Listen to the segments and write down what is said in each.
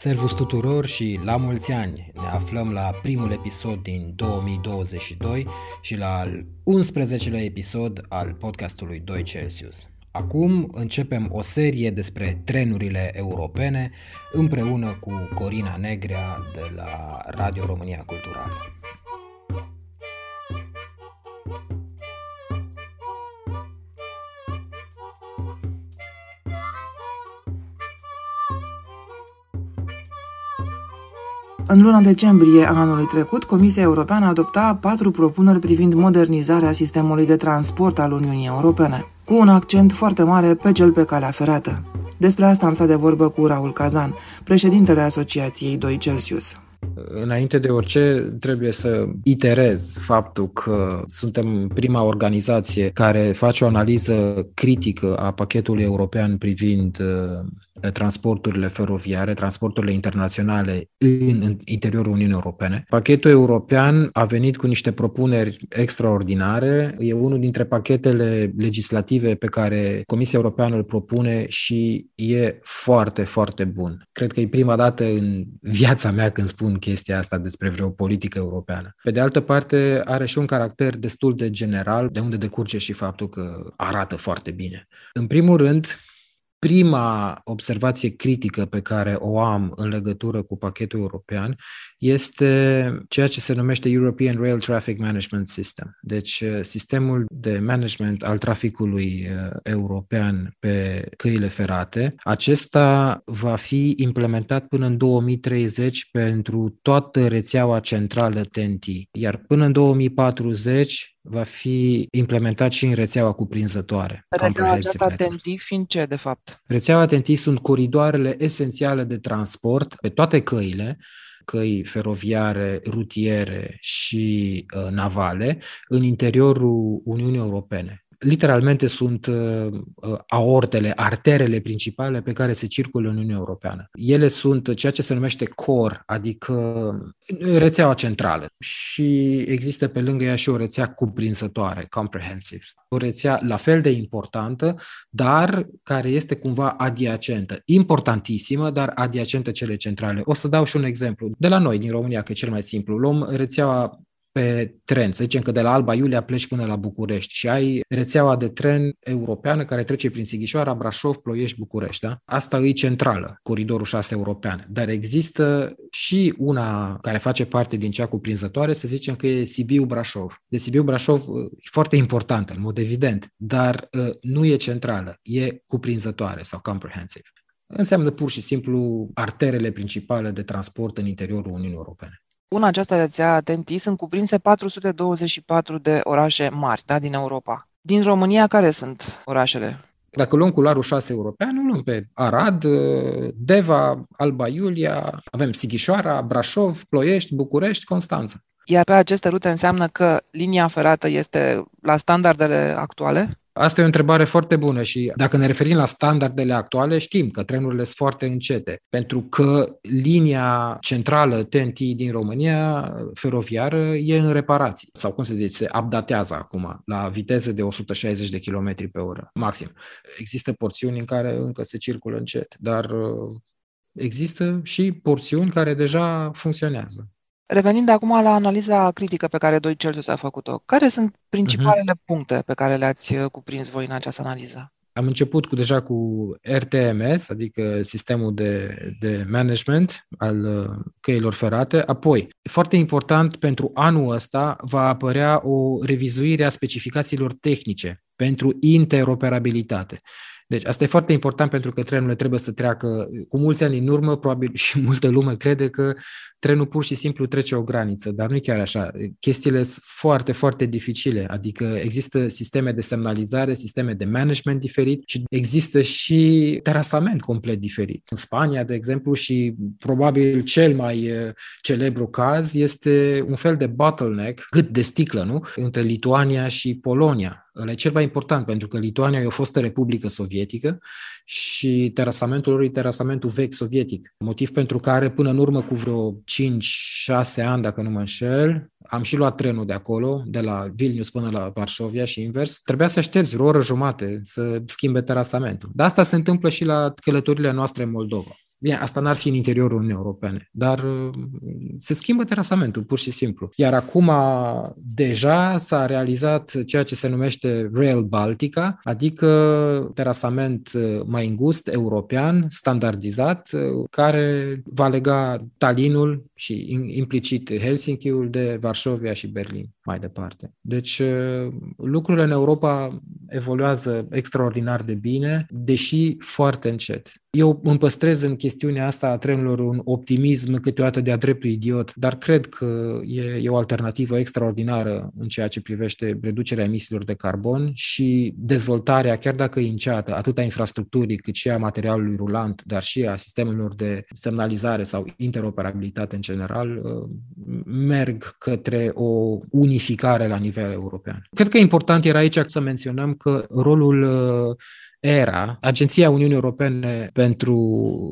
Servus tuturor și la mulți ani! Ne aflăm la primul episod din 2022 și la al 11-lea episod al podcastului 2 Celsius. Acum începem o serie despre trenurile europene împreună cu Corina Negrea de la Radio România Culturală. În luna decembrie a anului trecut, Comisia Europeană adopta patru propuneri privind modernizarea sistemului de transport al Uniunii Europene, cu un accent foarte mare pe cel pe calea ferată. Despre asta am stat de vorbă cu Raul Cazan, președintele Asociației 2 Celsius. Înainte de orice, trebuie să iterez faptul că suntem prima organizație care face o analiză critică a pachetului european privind uh, transporturile feroviare, transporturile internaționale în interiorul Uniunii Europene. Pachetul european a venit cu niște propuneri extraordinare. E unul dintre pachetele legislative pe care Comisia Europeană îl propune și e foarte, foarte bun. Cred că e prima dată în viața mea când spun chestia asta despre vreo politică europeană. Pe de altă parte, are și un caracter destul de general, de unde decurge și faptul că arată foarte bine. În primul rând, prima observație critică pe care o am în legătură cu pachetul european este ceea ce se numește European Rail Traffic Management System. Deci, uh, sistemul de management al traficului uh, european pe căile ferate. Acesta va fi implementat până în 2030 pentru toată rețeaua centrală TNT, iar până în 2040 va fi implementat și în rețeaua cuprinzătoare. Rețeaua aceasta TNT fiind ce, de fapt? Rețeaua TNT sunt coridoarele esențiale de transport pe toate căile, căi feroviare, rutiere și uh, navale în interiorul Uniunii Europene literalmente sunt uh, uh, aortele, arterele principale pe care se circulă în Uniunea Europeană. Ele sunt ceea ce se numește core, adică rețeaua centrală și există pe lângă ea și o rețea cuprinzătoare, comprehensive. O rețea la fel de importantă, dar care este cumva adiacentă. Importantisimă, dar adiacentă cele centrale. O să dau și un exemplu. De la noi, din România, că e cel mai simplu. Luăm rețeaua pe tren. Să zicem că de la Alba Iulia pleci până la București și ai rețeaua de tren europeană care trece prin Sighișoara, Brașov, Ploiești, București. Da? Asta e centrală, coridorul 6 european. Dar există și una care face parte din cea cuprinzătoare, să zicem că e Sibiu-Brașov. De Sibiu-Brașov e foarte importantă, în mod evident, dar uh, nu e centrală, e cuprinzătoare sau comprehensive. Înseamnă pur și simplu arterele principale de transport în interiorul Uniunii Europene. În această rețea TNT sunt cuprinse 424 de orașe mari da, din Europa. Din România, care sunt orașele? Dacă luăm culoarul 6 european, nu luăm pe Arad, Deva, Alba Iulia, avem Sighișoara, Brașov, Ploiești, București, Constanța. Iar pe aceste rute înseamnă că linia ferată este la standardele actuale? Asta e o întrebare foarte bună și dacă ne referim la standardele actuale, știm că trenurile sunt foarte încete, pentru că linia centrală TNT din România, feroviară, e în reparații, sau cum se zice, se updatează acum la viteză de 160 de km pe oră, maxim. Există porțiuni în care încă se circulă încet, dar uh, există și porțiuni care deja funcționează. Revenind acum la analiza critică pe care Doi Celsius a făcut-o, care sunt principalele uh-huh. puncte pe care le-ați uh, cuprins voi în această analiză? Am început cu, deja cu RTMS, adică sistemul de, de management al uh, căilor ferate. Apoi, foarte important, pentru anul ăsta va apărea o revizuire a specificațiilor tehnice pentru interoperabilitate. Deci asta e foarte important pentru că trenurile trebuie să treacă cu mulți ani în urmă, probabil și multă lume crede că trenul pur și simplu trece o graniță, dar nu e chiar așa. Chestiile sunt foarte, foarte dificile, adică există sisteme de semnalizare, sisteme de management diferit și există și terasament complet diferit. În Spania, de exemplu, și probabil cel mai eh, celebru caz este un fel de bottleneck, cât de sticlă, nu? Între Lituania și Polonia Ăla e cel mai important, pentru că Lituania e o fostă republică sovietică și terasamentul lor e terasamentul vechi sovietic. Motiv pentru care, până în urmă cu vreo 5-6 ani, dacă nu mă înșel, am și luat trenul de acolo, de la Vilnius până la Varsovia și invers. Trebuia să ștergi vreo oră jumate să schimbe terasamentul. Dar asta se întâmplă și la călătorile noastre în Moldova. Bine, asta n-ar fi în interiorul Uniunii Europene, dar uh, se schimbă terasamentul, pur și simplu. Iar acum deja s-a realizat ceea ce se numește Rail Baltica, adică terasament uh, mai îngust, european, standardizat, uh, care va lega Tallinnul și implicit Helsinki-ul de Varșovia și Berlin mai departe. Deci lucrurile în Europa evoluează extraordinar de bine, deși foarte încet. Eu îmi păstrez în chestiunea asta a trenurilor un optimism câteodată de-a dreptul idiot, dar cred că e, e o alternativă extraordinară în ceea ce privește reducerea emisiilor de carbon și dezvoltarea, chiar dacă e înceată, atât a infrastructurii cât și a materialului rulant, dar și a sistemelor de semnalizare sau interoperabilitate în general, uh, merg către o unificare la nivel european. Cred că important era aici să menționăm că rolul uh, ERA, Agenția Uniunii Europene pentru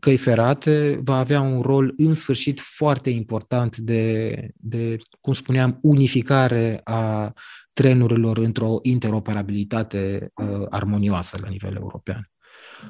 Căi Ferate, va avea un rol în sfârșit foarte important de, de cum spuneam, unificare a trenurilor într-o interoperabilitate uh, armonioasă la nivel european.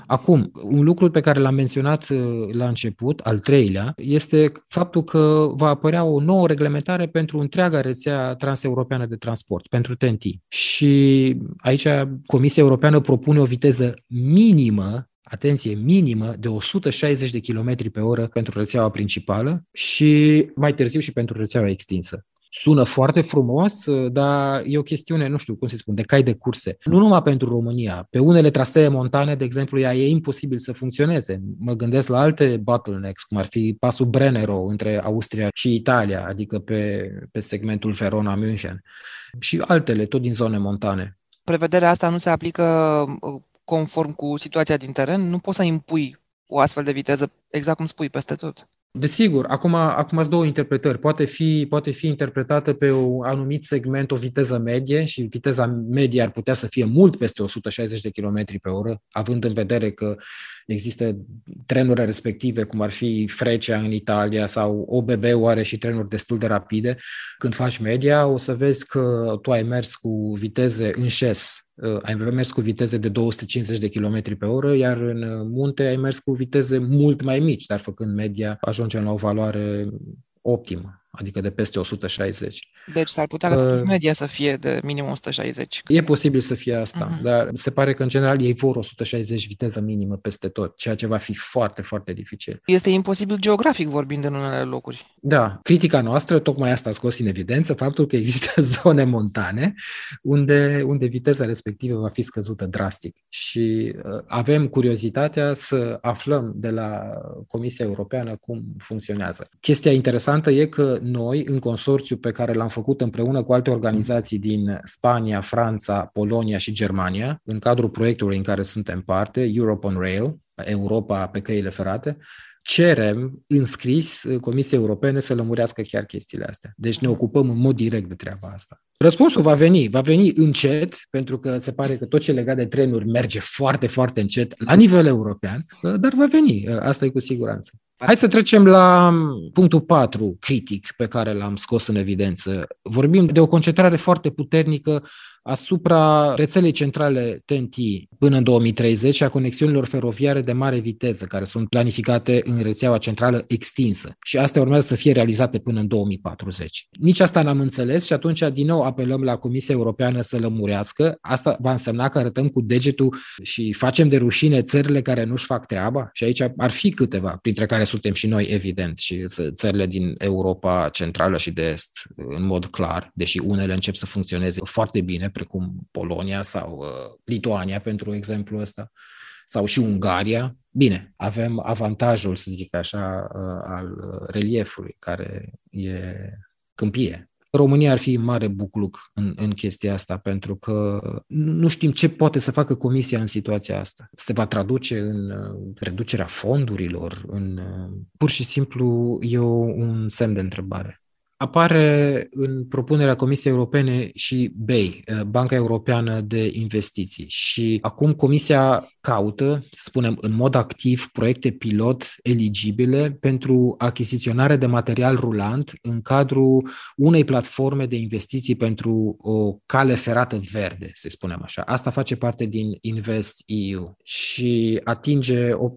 Acum, un lucru pe care l-am menționat uh, la început, al treilea, este faptul că va apărea o nouă reglementare pentru întreaga rețea transeuropeană de transport, pentru TNT. Și aici Comisia Europeană propune o viteză minimă atenție, minimă de 160 de km pe oră pentru rețeaua principală și mai târziu și pentru rețeaua extinsă. Sună foarte frumos, uh, dar e o chestiune, nu știu cum se spun, de cai de curse. Nu numai pentru România. Pe unele trasee montane, de exemplu, ea e imposibil să funcționeze. Mă gândesc la alte bottlenecks, cum ar fi pasul Brennero între Austria și Italia, adică pe, pe segmentul Verona-München. Și altele, tot din zone montane. Prevederea asta nu se aplică uh, conform cu situația din teren? Nu poți să impui o astfel de viteză, exact cum spui, peste tot. Desigur, acum, acum sunt două interpretări. Poate fi, poate fi interpretată pe un anumit segment o viteză medie și viteza medie ar putea să fie mult peste 160 de km pe oră, având în vedere că există trenuri respective, cum ar fi Frecia în Italia sau OBB are și trenuri destul de rapide. Când faci media, o să vezi că tu ai mers cu viteze în șes Uh, ai mers cu viteze de 250 de km pe oră, iar în uh, munte ai mers cu viteze mult mai mici, dar făcând media ajungem la o valoare optimă adică de peste 160. Deci s-ar putea ca uh, media să fie de minim 160. E posibil să fie asta, uh-huh. dar se pare că în general ei vor 160 viteză minimă peste tot, ceea ce va fi foarte, foarte dificil. Este imposibil geografic vorbind în unele locuri. Da, critica noastră tocmai asta a scos în evidență, faptul că există zone montane unde, unde viteza respectivă va fi scăzută drastic și uh, avem curiozitatea să aflăm de la Comisia Europeană cum funcționează. Chestia interesantă e că noi, în consorțiu pe care l-am făcut împreună cu alte organizații din Spania, Franța, Polonia și Germania, în cadrul proiectului în care suntem parte, Europe on Rail, Europa pe căile ferate, cerem înscris Comisiei Europene să lămurească chiar chestiile astea. Deci ne ocupăm în mod direct de treaba asta. Răspunsul va veni, va veni încet, pentru că se pare că tot ce legat de trenuri merge foarte, foarte încet la nivel european, dar va veni, asta e cu siguranță. Hai să trecem la punctul 4 critic pe care l-am scos în evidență. Vorbim de o concentrare foarte puternică asupra rețelei centrale TNT până în 2030 și a conexiunilor feroviare de mare viteză care sunt planificate în rețeaua centrală extinsă. Și astea urmează să fie realizate până în 2040. Nici asta n-am înțeles și atunci din nou apelăm la Comisia Europeană să lămurească. Asta va însemna că arătăm cu degetul și facem de rușine țările care nu-și fac treaba și aici ar fi câteva, printre care suntem și noi, evident, și țările din Europa Centrală și de Est, în mod clar, deși unele încep să funcționeze foarte bine, precum Polonia sau uh, Lituania, pentru exemplu ăsta, sau și Ungaria. Bine, avem avantajul, să zic așa, uh, al reliefului, care e câmpie. România ar fi mare bucluc în, în chestia asta, pentru că nu știm ce poate să facă Comisia în situația asta. Se va traduce în uh, reducerea fondurilor, în pur și simplu e un semn de întrebare. Apare în propunerea Comisiei Europene și BEI, Banca Europeană de Investiții. Și acum Comisia caută, să spunem, în mod activ proiecte pilot eligibile pentru achiziționare de material rulant în cadrul unei platforme de investiții pentru o cale ferată verde, să spunem așa. Asta face parte din Invest EU și atinge o,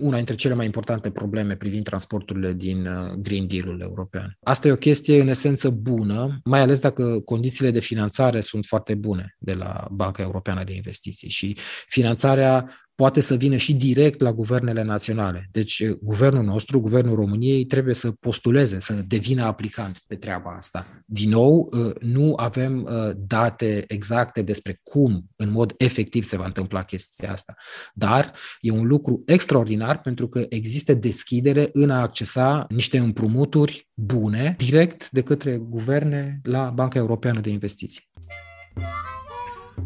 una dintre cele mai importante probleme privind transporturile din uh, Green Deal-ul european. Asta e o chestie în esență bună, mai ales dacă condițiile de finanțare sunt foarte bune de la Banca Europeană de Investiții și finanțarea poate să vină și direct la guvernele naționale. Deci, eh, guvernul nostru, guvernul României, trebuie să postuleze, să devină aplicant pe treaba asta. Din nou, eh, nu avem eh, date exacte despre cum, în mod efectiv, se va întâmpla chestia asta. Dar e un lucru extraordinar pentru că există deschidere în a accesa niște împrumuturi bune direct de către guverne la Banca Europeană de Investiții.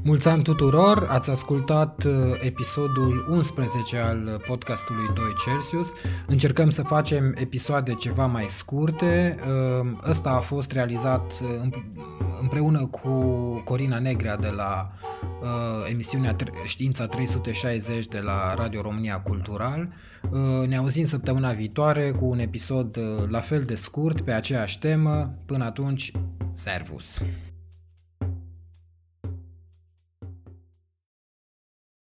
Mulți ani tuturor, ați ascultat uh, episodul 11 al podcastului 2 Celsius. Încercăm să facem episoade ceva mai scurte. Uh, ăsta a fost realizat uh, împreună cu Corina Negrea de la emisiunea Știința 360 de la Radio România Cultural. Ne auzim săptămâna viitoare cu un episod la fel de scurt pe aceeași temă. Până atunci, servus!